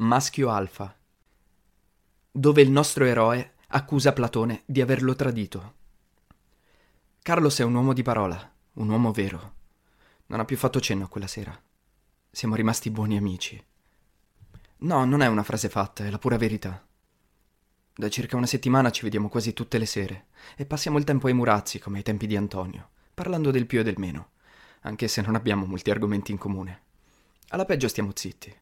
Maschio Alfa, dove il nostro eroe accusa Platone di averlo tradito. Carlos è un uomo di parola, un uomo vero. Non ha più fatto cenno quella sera. Siamo rimasti buoni amici. No, non è una frase fatta, è la pura verità. Da circa una settimana ci vediamo quasi tutte le sere e passiamo il tempo ai murazzi come ai tempi di Antonio, parlando del più e del meno, anche se non abbiamo molti argomenti in comune. Alla peggio stiamo zitti.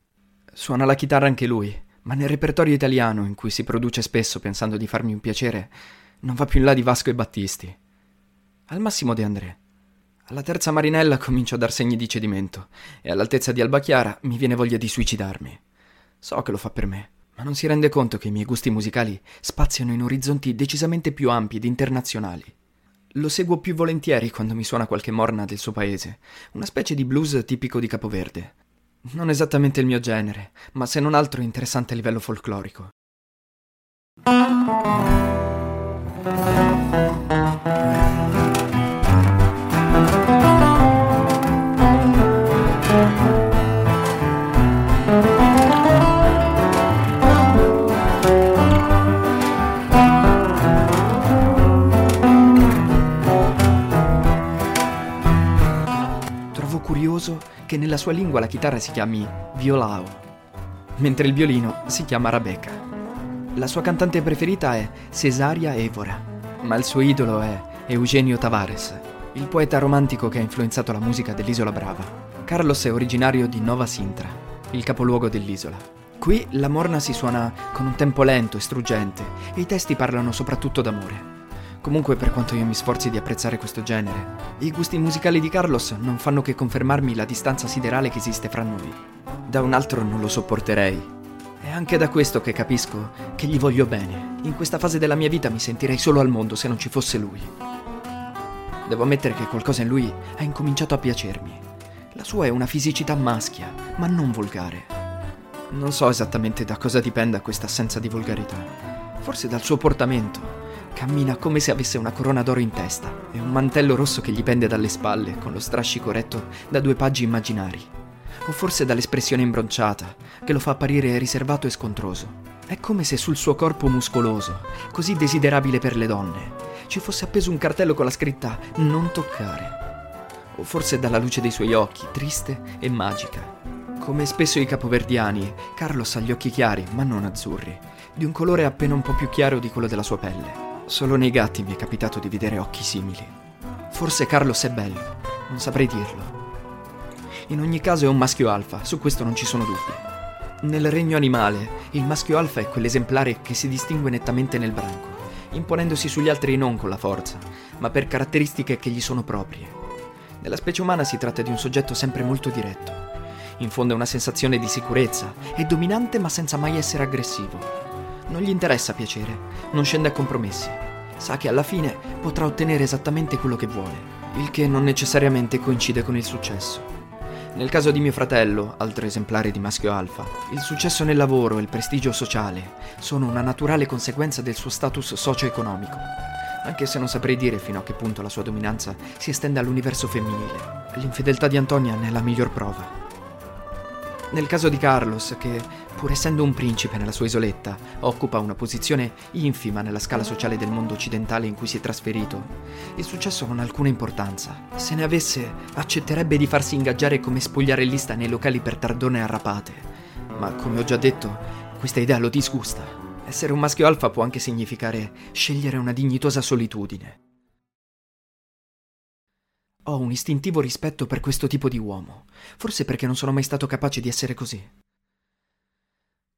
Suona la chitarra anche lui, ma nel repertorio italiano, in cui si produce spesso pensando di farmi un piacere, non va più in là di Vasco e Battisti. Al massimo De André. Alla terza marinella comincio a dar segni di cedimento e all'altezza di Albachiara mi viene voglia di suicidarmi. So che lo fa per me, ma non si rende conto che i miei gusti musicali spaziano in orizzonti decisamente più ampi ed internazionali. Lo seguo più volentieri quando mi suona qualche morna del suo paese, una specie di blues tipico di Capoverde, non esattamente il mio genere, ma se non altro interessante a livello folclorico. Trovo curioso che nella sua lingua la chitarra si chiami violao, mentre il violino si chiama Rebecca. La sua cantante preferita è Cesaria Evora, ma il suo idolo è Eugenio Tavares, il poeta romantico che ha influenzato la musica dell'Isola Brava. Carlos è originario di Nova Sintra, il capoluogo dell'isola. Qui la morna si suona con un tempo lento e struggente e i testi parlano soprattutto d'amore. Comunque, per quanto io mi sforzi di apprezzare questo genere, i gusti musicali di Carlos non fanno che confermarmi la distanza siderale che esiste fra noi. Da un altro non lo sopporterei. È anche da questo che capisco che gli voglio bene. In questa fase della mia vita mi sentirei solo al mondo se non ci fosse lui. Devo ammettere che qualcosa in lui ha incominciato a piacermi. La sua è una fisicità maschia, ma non volgare. Non so esattamente da cosa dipenda questa assenza di volgarità. Forse dal suo portamento. Cammina come se avesse una corona d'oro in testa e un mantello rosso che gli pende dalle spalle, con lo strascico retto da due paggi immaginari. O forse dall'espressione imbronciata, che lo fa apparire riservato e scontroso. È come se sul suo corpo muscoloso, così desiderabile per le donne, ci fosse appeso un cartello con la scritta Non toccare. O forse dalla luce dei suoi occhi, triste e magica. Come spesso i capoverdiani, Carlos ha gli occhi chiari, ma non azzurri, di un colore appena un po' più chiaro di quello della sua pelle. Solo nei gatti mi è capitato di vedere occhi simili. Forse Carlos è bello, non saprei dirlo. In ogni caso è un maschio alfa, su questo non ci sono dubbi. Nel regno animale, il maschio alfa è quell'esemplare che si distingue nettamente nel branco, imponendosi sugli altri non con la forza, ma per caratteristiche che gli sono proprie. Nella specie umana si tratta di un soggetto sempre molto diretto. Infonde una sensazione di sicurezza, è dominante ma senza mai essere aggressivo non gli interessa piacere, non scende a compromessi. Sa che alla fine potrà ottenere esattamente quello che vuole, il che non necessariamente coincide con il successo. Nel caso di mio fratello, altro esemplare di maschio alfa, il successo nel lavoro e il prestigio sociale sono una naturale conseguenza del suo status socio-economico, anche se non saprei dire fino a che punto la sua dominanza si estende all'universo femminile. L'infedeltà di Antonia ne è la miglior prova. Nel caso di Carlos, che, pur essendo un principe nella sua isoletta, occupa una posizione infima nella scala sociale del mondo occidentale in cui si è trasferito, il successo non ha alcuna importanza. Se ne avesse, accetterebbe di farsi ingaggiare come spogliarellista nei locali per tardone arrapate. Ma come ho già detto, questa idea lo disgusta. Essere un maschio alfa può anche significare scegliere una dignitosa solitudine. Ho un istintivo rispetto per questo tipo di uomo, forse perché non sono mai stato capace di essere così.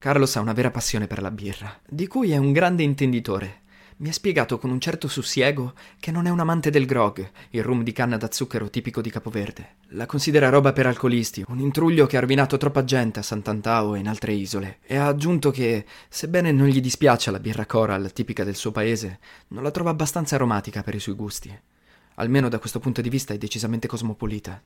Carlos ha una vera passione per la birra, di cui è un grande intenditore. Mi ha spiegato con un certo sussiego che non è un amante del grog, il rum di canna da zucchero tipico di Capoverde. La considera roba per alcolisti, un intruglio che ha rovinato troppa gente a Sant'Antao e in altre isole. E ha aggiunto che, sebbene non gli dispiaccia la birra coral tipica del suo paese, non la trova abbastanza aromatica per i suoi gusti almeno da questo punto di vista è decisamente cosmopolita.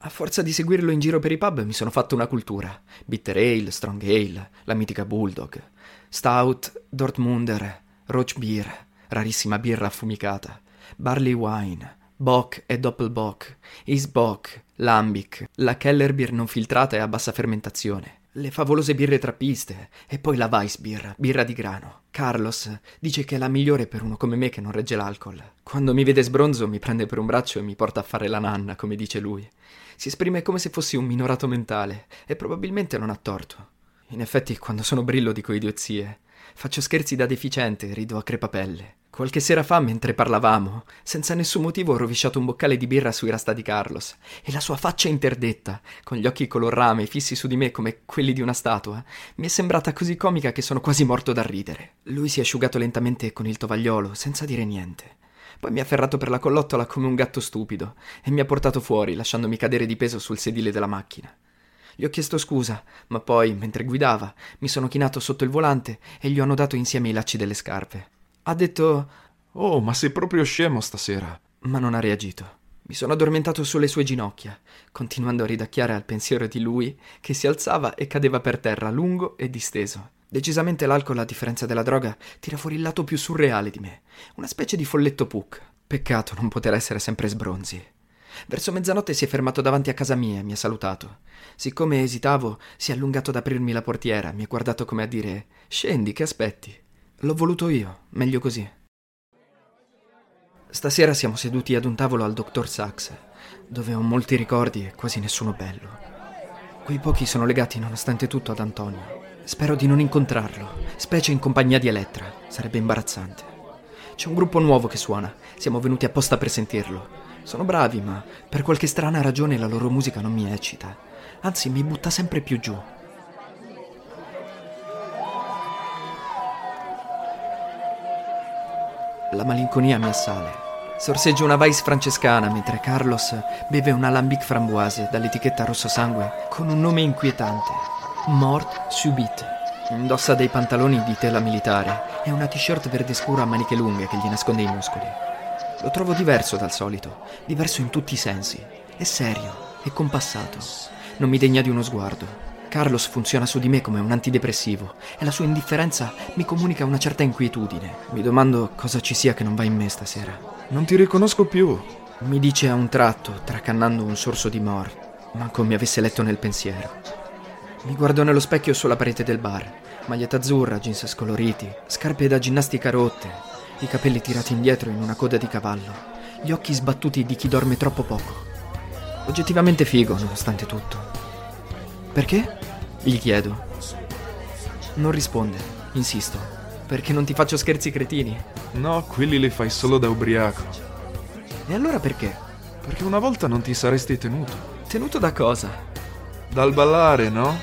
A forza di seguirlo in giro per i pub mi sono fatto una cultura. Bitter Ale, Strong Ale, la mitica Bulldog, Stout, Dortmunder, Roach Beer, rarissima birra affumicata, Barley Wine, Bock e Doppelbock, Isbock, Lambic, la Keller Beer non filtrata e a bassa fermentazione, le favolose birre trappiste e poi la Weissbier, birra di grano. Carlos dice che è la migliore per uno come me che non regge l'alcol. Quando mi vede sbronzo mi prende per un braccio e mi porta a fare la nanna, come dice lui. Si esprime come se fossi un minorato mentale e probabilmente non ha torto. In effetti, quando sono brillo dico idiozie. Faccio scherzi da deficiente, rido a crepapelle. Qualche sera fa, mentre parlavamo, senza nessun motivo ho rovesciato un boccale di birra sui rasta di Carlos e la sua faccia interdetta, con gli occhi color rame fissi su di me come quelli di una statua, mi è sembrata così comica che sono quasi morto da ridere. Lui si è asciugato lentamente con il tovagliolo, senza dire niente. Poi mi ha afferrato per la collottola come un gatto stupido e mi ha portato fuori, lasciandomi cadere di peso sul sedile della macchina. Gli ho chiesto scusa, ma poi, mentre guidava, mi sono chinato sotto il volante e gli ho annodato insieme i lacci delle scarpe. Ha detto Oh, ma sei proprio scemo stasera. Ma non ha reagito. Mi sono addormentato sulle sue ginocchia, continuando a ridacchiare al pensiero di lui che si alzava e cadeva per terra lungo e disteso. Decisamente l'alcol, a differenza della droga, tira fuori il lato più surreale di me, una specie di folletto puc. Peccato non poter essere sempre sbronzi. Verso mezzanotte si è fermato davanti a casa mia e mi ha salutato. Siccome esitavo, si è allungato ad aprirmi la portiera, mi ha guardato come a dire Scendi, che aspetti? L'ho voluto io, meglio così. Stasera siamo seduti ad un tavolo al Dr. Sachs, dove ho molti ricordi e quasi nessuno bello. Quei pochi sono legati nonostante tutto ad Antonio. Spero di non incontrarlo, specie in compagnia di Elettra, sarebbe imbarazzante. C'è un gruppo nuovo che suona, siamo venuti apposta per sentirlo. Sono bravi, ma per qualche strana ragione la loro musica non mi eccita, anzi mi butta sempre più giù. La malinconia mi assale. Sorseggio una Weiss francescana mentre Carlos beve un alambic framboise dall'etichetta rosso sangue con un nome inquietante. Mort subite. Indossa dei pantaloni di tela militare e una t-shirt verde scura a maniche lunghe che gli nasconde i muscoli. Lo trovo diverso dal solito, diverso in tutti i sensi. È serio, è compassato. Non mi degna di uno sguardo. Carlos funziona su di me come un antidepressivo e la sua indifferenza mi comunica una certa inquietudine. Mi domando cosa ci sia che non va in me stasera. Non ti riconosco più. Mi dice a un tratto, tracannando un sorso di mor, manco mi avesse letto nel pensiero. Mi guardo nello specchio sulla parete del bar. Maglietta azzurra, jeans scoloriti, scarpe da ginnastica rotte, i capelli tirati indietro in una coda di cavallo, gli occhi sbattuti di chi dorme troppo poco. Oggettivamente figo, nonostante tutto. Perché? Gli chiedo. Non risponde, insisto. Perché non ti faccio scherzi cretini? No, quelli li fai solo da ubriaco. E allora perché? Perché una volta non ti saresti tenuto. Tenuto da cosa? Dal ballare, no?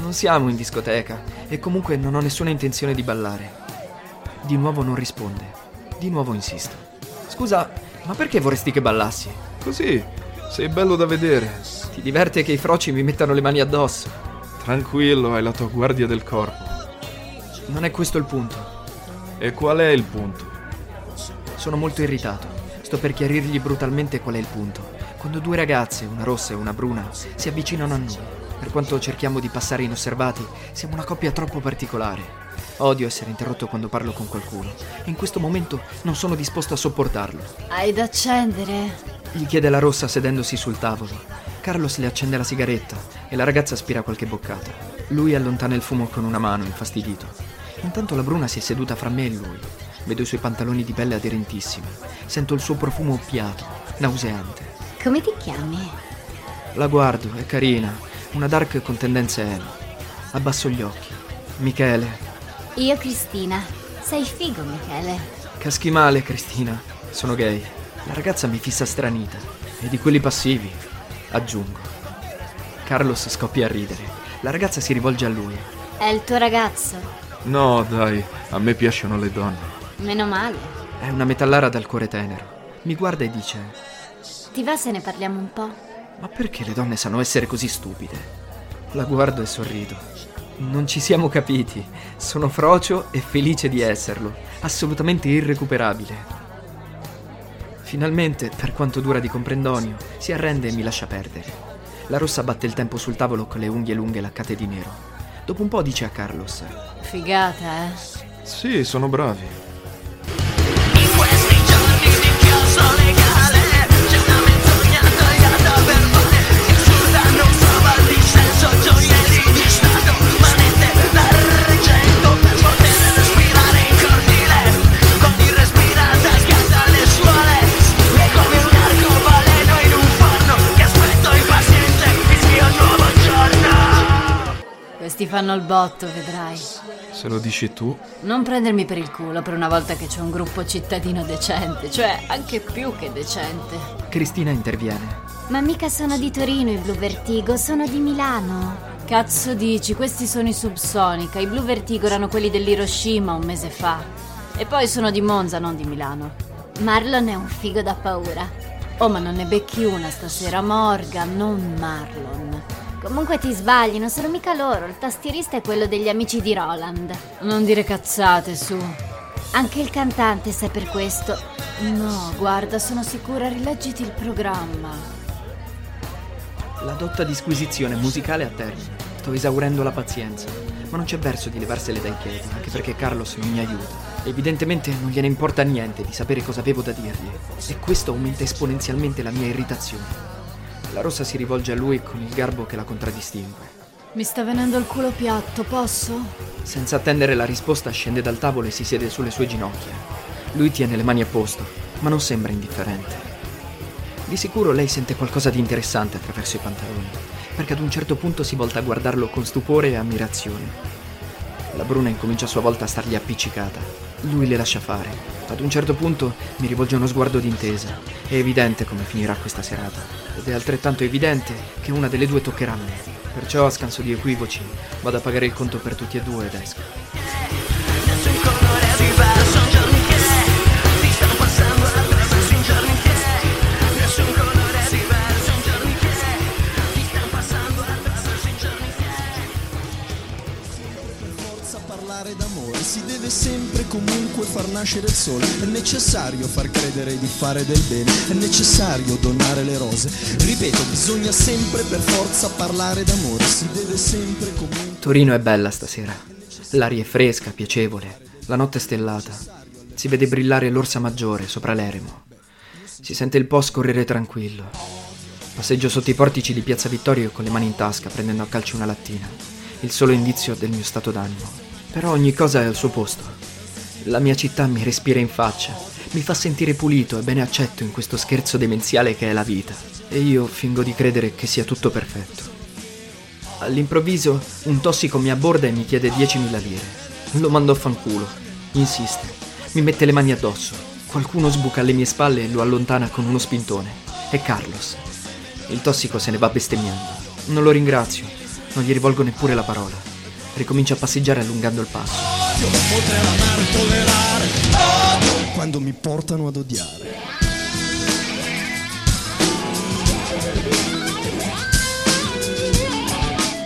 Non siamo in discoteca e comunque non ho nessuna intenzione di ballare. Di nuovo non risponde. Di nuovo insisto. Scusa, ma perché vorresti che ballassi? Così, sei bello da vedere. Ti diverte che i froci mi mettano le mani addosso? Tranquillo, hai la tua guardia del corpo. Non è questo il punto. E qual è il punto? Sono molto irritato. Sto per chiarirgli brutalmente qual è il punto. Quando due ragazze, una rossa e una bruna, si avvicinano a noi. Per quanto cerchiamo di passare inosservati, siamo una coppia troppo particolare. Odio essere interrotto quando parlo con qualcuno. E in questo momento non sono disposto a sopportarlo. Hai da accendere? Gli chiede la rossa sedendosi sul tavolo. Carlos le accende la sigaretta e la ragazza aspira qualche boccata. Lui allontana il fumo con una mano, infastidito. Intanto la bruna si è seduta fra me e lui. Vedo i suoi pantaloni di pelle aderentissimi. Sento il suo profumo oppiato, nauseante. Come ti chiami? La guardo, è carina, una dark con tendenze emo. Abbasso gli occhi. Michele. Io Cristina. Sei figo, Michele. Caschi male, Cristina. Sono gay. La ragazza mi fissa stranita. E di quelli passivi, aggiungo. Carlos scoppia a ridere. La ragazza si rivolge a lui. È il tuo ragazzo? No, dai, a me piacciono le donne. Meno male. È una metallara dal cuore tenero. Mi guarda e dice: Ti va se ne parliamo un po'? Ma perché le donne sanno essere così stupide? La guardo e sorrido. Non ci siamo capiti. Sono frocio e felice di esserlo. Assolutamente irrecuperabile. Finalmente, per quanto dura di comprendonio, si arrende e mi lascia perdere. La rossa batte il tempo sul tavolo con le unghie lunghe laccate di nero. Dopo un po' dice a Carlos: Figata, eh? Sì, sono bravi. Ti fanno il botto, vedrai. Se lo dici tu. Non prendermi per il culo per una volta che c'è un gruppo cittadino decente, cioè anche più che decente. Cristina interviene. Ma mica sono di Torino i Blue Vertigo, sono di Milano. Cazzo dici, questi sono i Subsonica, i Blue Vertigo erano quelli dell'Hiroshima un mese fa. E poi sono di Monza, non di Milano. Marlon è un figo da paura. Oh, ma non ne becchi una stasera, Morgan, non Marlon. Comunque ti sbagli, non sono mica loro. Il tastierista è quello degli amici di Roland. Non dire cazzate, su. Anche il cantante sa per questo. No, guarda, sono sicura, rileggiti il programma. La dotta disquisizione musicale a termine. Sto esaurendo la pazienza. Ma non c'è verso di levarsele dai piedi, anche perché Carlos non mi aiuta. Evidentemente non gliene importa niente di sapere cosa avevo da dirgli. E questo aumenta esponenzialmente la mia irritazione. La rossa si rivolge a lui con il garbo che la contraddistingue. Mi sta venendo il culo piatto, posso? Senza attendere la risposta scende dal tavolo e si siede sulle sue ginocchia. Lui tiene le mani a posto, ma non sembra indifferente. Di sicuro lei sente qualcosa di interessante attraverso i pantaloni, perché ad un certo punto si volta a guardarlo con stupore e ammirazione. La bruna incomincia a sua volta a stargli appiccicata. Lui le lascia fare. Ad un certo punto mi rivolge uno sguardo d'intesa. È evidente come finirà questa serata. Ed è altrettanto evidente che una delle due toccherà a me. Perciò, a scanso di equivoci, vado a pagare il conto per tutti e due ed esco. Sempre comunque far nascere il sole, è necessario far credere di fare del bene, è necessario donare le rose, ripeto, bisogna sempre per forza parlare d'amore, si deve sempre comunque... Torino è bella stasera. L'aria è fresca, piacevole, la notte è stellata. Si vede brillare l'orsa maggiore sopra l'eremo. Si sente il Po scorrere tranquillo. Passeggio sotto i portici di Piazza Vittorio con le mani in tasca, prendendo a calci una lattina. Il solo indizio del mio stato d'animo. Però ogni cosa è al suo posto. La mia città mi respira in faccia, mi fa sentire pulito e bene accetto in questo scherzo demenziale che è la vita. E io fingo di credere che sia tutto perfetto. All'improvviso un tossico mi abborda e mi chiede 10.000 lire. Lo mando a fanculo. Insiste. Mi mette le mani addosso. Qualcuno sbuca alle mie spalle e lo allontana con uno spintone. È Carlos. Il tossico se ne va bestemmiando. Non lo ringrazio. Non gli rivolgo neppure la parola. Ricomincia a passeggiare allungando il passo. Odio, potrei amare, tollerare, odio, quando mi portano ad odiare.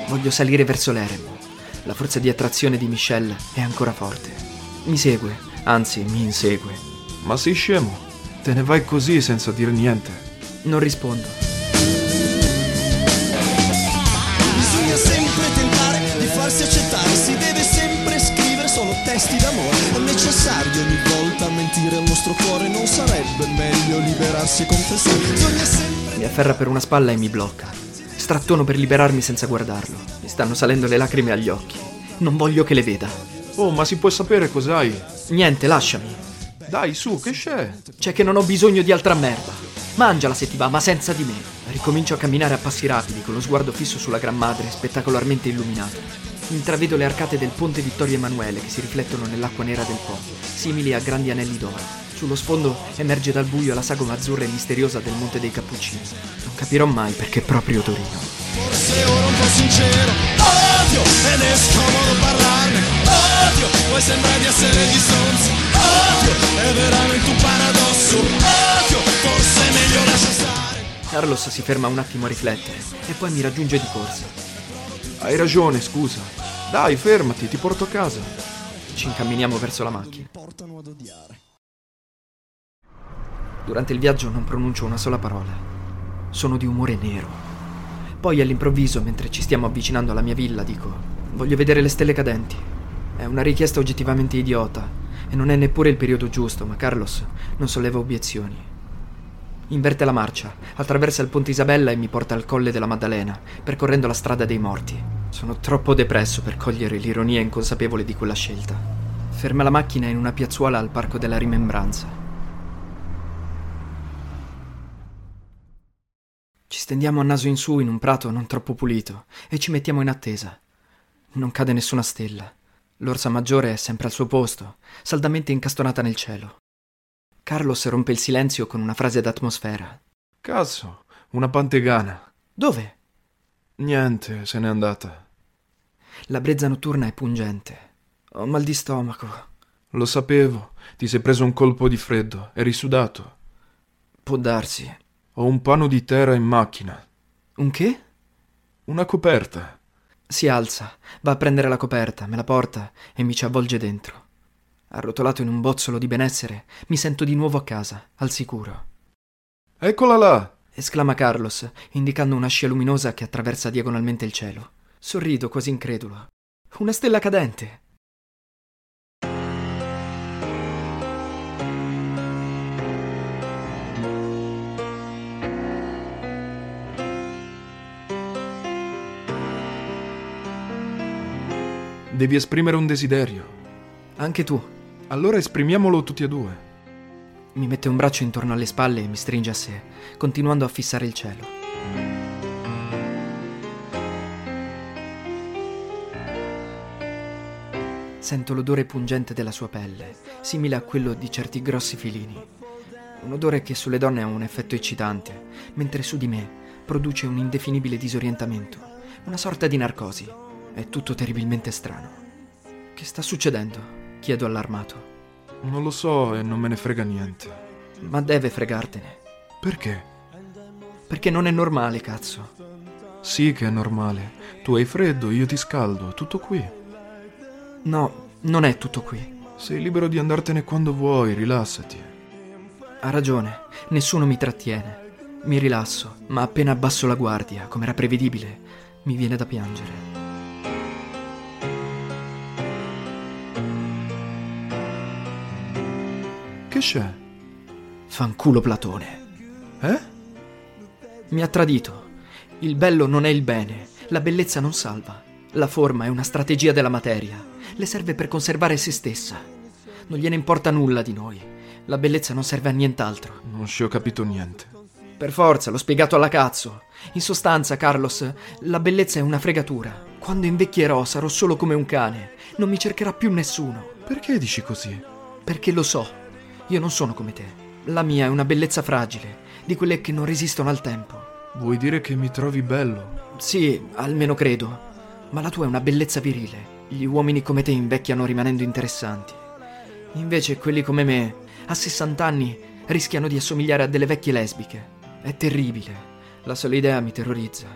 Voglio salire verso l'eremo. La forza di attrazione di Michelle è ancora forte. Mi segue, anzi mi insegue. Ma sei scemo? Te ne vai così senza dire niente. Non rispondo. Testi d'amore. È necessario ogni volta mentire al nostro cuore, non sarebbe meglio liberarsi e confessare. Bisogna sempre... Mi afferra per una spalla e mi blocca. Strattono per liberarmi senza guardarlo. Mi stanno salendo le lacrime agli occhi. Non voglio che le veda. Oh, ma si può sapere cos'hai? Niente, lasciami. Dai, su, che c'è? C'è che non ho bisogno di altra merda. Mangiala se ti va, ma senza di me. Ricomincio a camminare a passi rapidi, con lo sguardo fisso sulla Gran Madre, spettacolarmente illuminata. Intravedo le arcate del ponte Vittorio Emanuele che si riflettono nell'acqua nera del Po, simili a grandi anelli d'oro. Sullo sfondo emerge dal buio la sagoma azzurra e misteriosa del Monte dei Cappuccini. Non capirò mai perché proprio Torino. Forse ora un po' sincero Odio ed è scomodo parlarne Odio, poi sembra di essere gli Stones Odio, è veramente un paradosso Odio, forse è meglio lascia stare Carlos si ferma un attimo a riflettere e poi mi raggiunge di corsa. Hai ragione, scusa. Dai, fermati, ti porto a casa. Ci incamminiamo verso la macchina. Portano ad odiare Durante il viaggio non pronuncio una sola parola. Sono di umore nero. Poi all'improvviso, mentre ci stiamo avvicinando alla mia villa, dico: Voglio vedere le stelle cadenti. È una richiesta oggettivamente idiota e non è neppure il periodo giusto, ma Carlos non solleva obiezioni. Inverte la marcia, attraversa il ponte Isabella e mi porta al colle della Maddalena, percorrendo la strada dei morti. Sono troppo depresso per cogliere l'ironia inconsapevole di quella scelta. Ferma la macchina in una piazzuola al Parco della Rimembranza. Ci stendiamo a naso in su in un prato non troppo pulito e ci mettiamo in attesa. Non cade nessuna stella. L'orsa maggiore è sempre al suo posto, saldamente incastonata nel cielo. Carlos rompe il silenzio con una frase d'atmosfera. Cazzo, una pantegana. Dove? Niente, se n'è andata. La brezza notturna è pungente. Ho mal di stomaco. Lo sapevo, ti sei preso un colpo di freddo, eri sudato. Può darsi. Ho un pano di terra in macchina. Un che? Una coperta. Si alza, va a prendere la coperta, me la porta e mi ci avvolge dentro. Arrotolato in un bozzolo di benessere, mi sento di nuovo a casa, al sicuro. Eccola là! Esclama Carlos, indicando una scia luminosa che attraversa diagonalmente il cielo. Sorrido quasi incredulo. Una stella cadente. Devi esprimere un desiderio. Anche tu. Allora esprimiamolo tutti e due. Mi mette un braccio intorno alle spalle e mi stringe a sé, continuando a fissare il cielo. Sento l'odore pungente della sua pelle, simile a quello di certi grossi filini. Un odore che sulle donne ha un effetto eccitante, mentre su di me produce un indefinibile disorientamento, una sorta di narcosi. È tutto terribilmente strano. Che sta succedendo? chiedo allarmato. Non lo so e non me ne frega niente. Ma deve fregartene. Perché? Perché non è normale, cazzo. Sì che è normale. Tu hai freddo, io ti scaldo, tutto qui. No, non è tutto qui. Sei libero di andartene quando vuoi, rilassati. Ha ragione, nessuno mi trattiene. Mi rilasso, ma appena abbasso la guardia, come era prevedibile, mi viene da piangere. Che c'è? Fanculo Platone. Eh? Mi ha tradito. Il bello non è il bene, la bellezza non salva. La forma è una strategia della materia. Le serve per conservare se stessa. Non gliene importa nulla di noi. La bellezza non serve a nient'altro. Non ci ho capito niente. Per forza, l'ho spiegato alla cazzo. In sostanza, Carlos, la bellezza è una fregatura. Quando invecchierò sarò solo come un cane. Non mi cercherà più nessuno. Perché dici così? Perché lo so. Io non sono come te. La mia è una bellezza fragile, di quelle che non resistono al tempo. Vuoi dire che mi trovi bello? Sì, almeno credo. Ma la tua è una bellezza virile. Gli uomini come te invecchiano rimanendo interessanti. Invece quelli come me, a 60 anni, rischiano di assomigliare a delle vecchie lesbiche. È terribile. La sola idea mi terrorizza.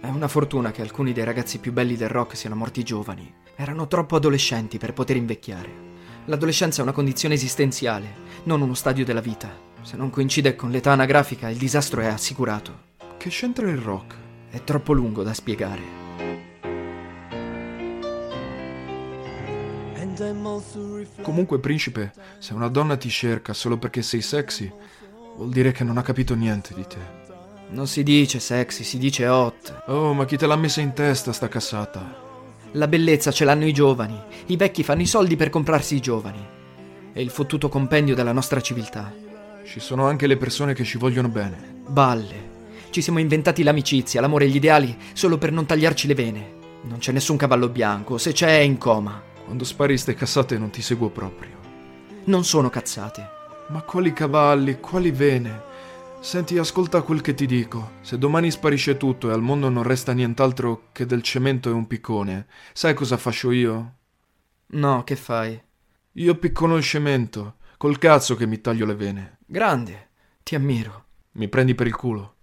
È una fortuna che alcuni dei ragazzi più belli del rock siano morti giovani. Erano troppo adolescenti per poter invecchiare. L'adolescenza è una condizione esistenziale, non uno stadio della vita. Se non coincide con l'età anagrafica, il disastro è assicurato. Che c'entra il rock? È troppo lungo da spiegare. Comunque, principe, se una donna ti cerca solo perché sei sexy, vuol dire che non ha capito niente di te. Non si dice sexy, si dice hot. Oh, ma chi te l'ha messa in testa sta cassata? La bellezza ce l'hanno i giovani. I vecchi fanno i soldi per comprarsi i giovani. È il fottuto compendio della nostra civiltà. Ci sono anche le persone che ci vogliono bene. Balle. Ci siamo inventati l'amicizia, l'amore e gli ideali solo per non tagliarci le vene. Non c'è nessun cavallo bianco, se c'è è in coma. Quando spari ste cassate non ti seguo proprio. Non sono cazzate. Ma quali cavalli, quali vene? Senti, ascolta quel che ti dico. Se domani sparisce tutto e al mondo non resta nient'altro che del cemento e un piccone, sai cosa faccio io? No, che fai? Io piccono il cemento, col cazzo che mi taglio le vene. Grande. Ti ammiro. Mi prendi per il culo.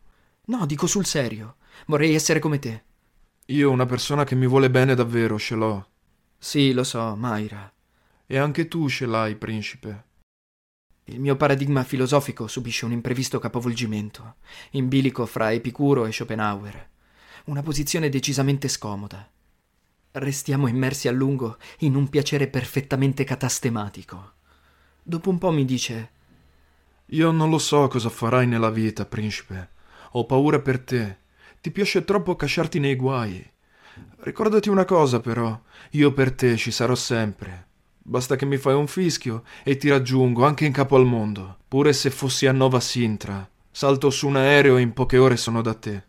No, dico sul serio. Vorrei essere come te. Io una persona che mi vuole bene davvero ce l'ho. Sì, lo so, Mayra. E anche tu ce l'hai, principe. Il mio paradigma filosofico subisce un imprevisto capovolgimento, in bilico fra Epicuro e Schopenhauer. Una posizione decisamente scomoda. Restiamo immersi a lungo in un piacere perfettamente catastematico. Dopo un po' mi dice: Io non lo so cosa farai nella vita, principe. Ho paura per te. Ti piace troppo casciarti nei guai. Ricordati una cosa, però: io per te ci sarò sempre. Basta che mi fai un fischio e ti raggiungo anche in capo al mondo. Pure se fossi a Nova Sintra, salto su un aereo e in poche ore sono da te.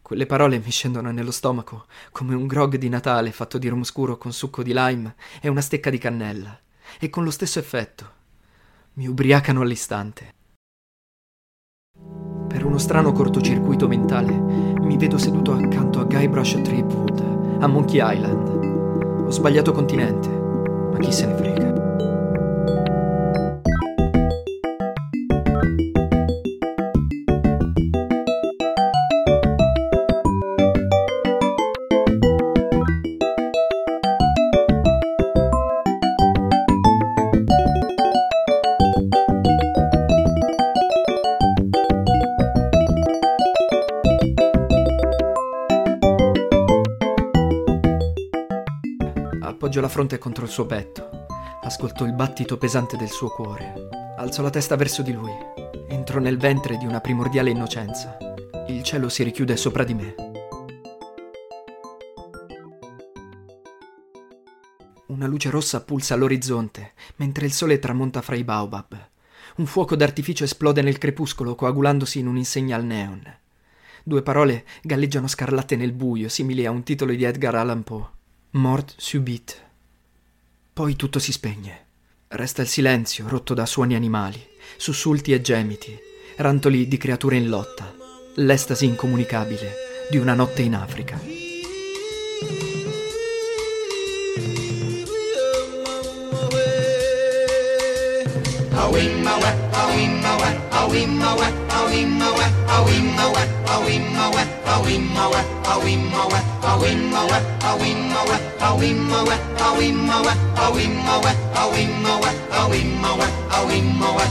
Quelle parole mi scendono nello stomaco come un grog di Natale fatto di rum scuro con succo di lime e una stecca di cannella, e con lo stesso effetto. Mi ubriacano all'istante. Per uno strano cortocircuito mentale mi vedo seduto accanto a Guybrush Threepwood, a Monkey Island. Ho sbagliato continente, ma chi se ne Appoggiò la fronte contro il suo petto. Ascoltò il battito pesante del suo cuore. Alzò la testa verso di lui. Entrò nel ventre di una primordiale innocenza. Il cielo si richiude sopra di me. Una luce rossa pulsa all'orizzonte, mentre il sole tramonta fra i baobab. Un fuoco d'artificio esplode nel crepuscolo, coagulandosi in un'insegna al neon. Due parole galleggiano scarlatte nel buio, simili a un titolo di Edgar Allan Poe. Mort subite. Poi tutto si spegne. Resta il silenzio, rotto da suoni animali, sussulti e gemiti, rantoli di creature in lotta, l'estasi incomunicabile di una notte in Africa. awimawe awimawe awimawe awimawe awimawe awimawe awimawe awimawe awimawe awimawe awimawe awimawe awimawe awimawe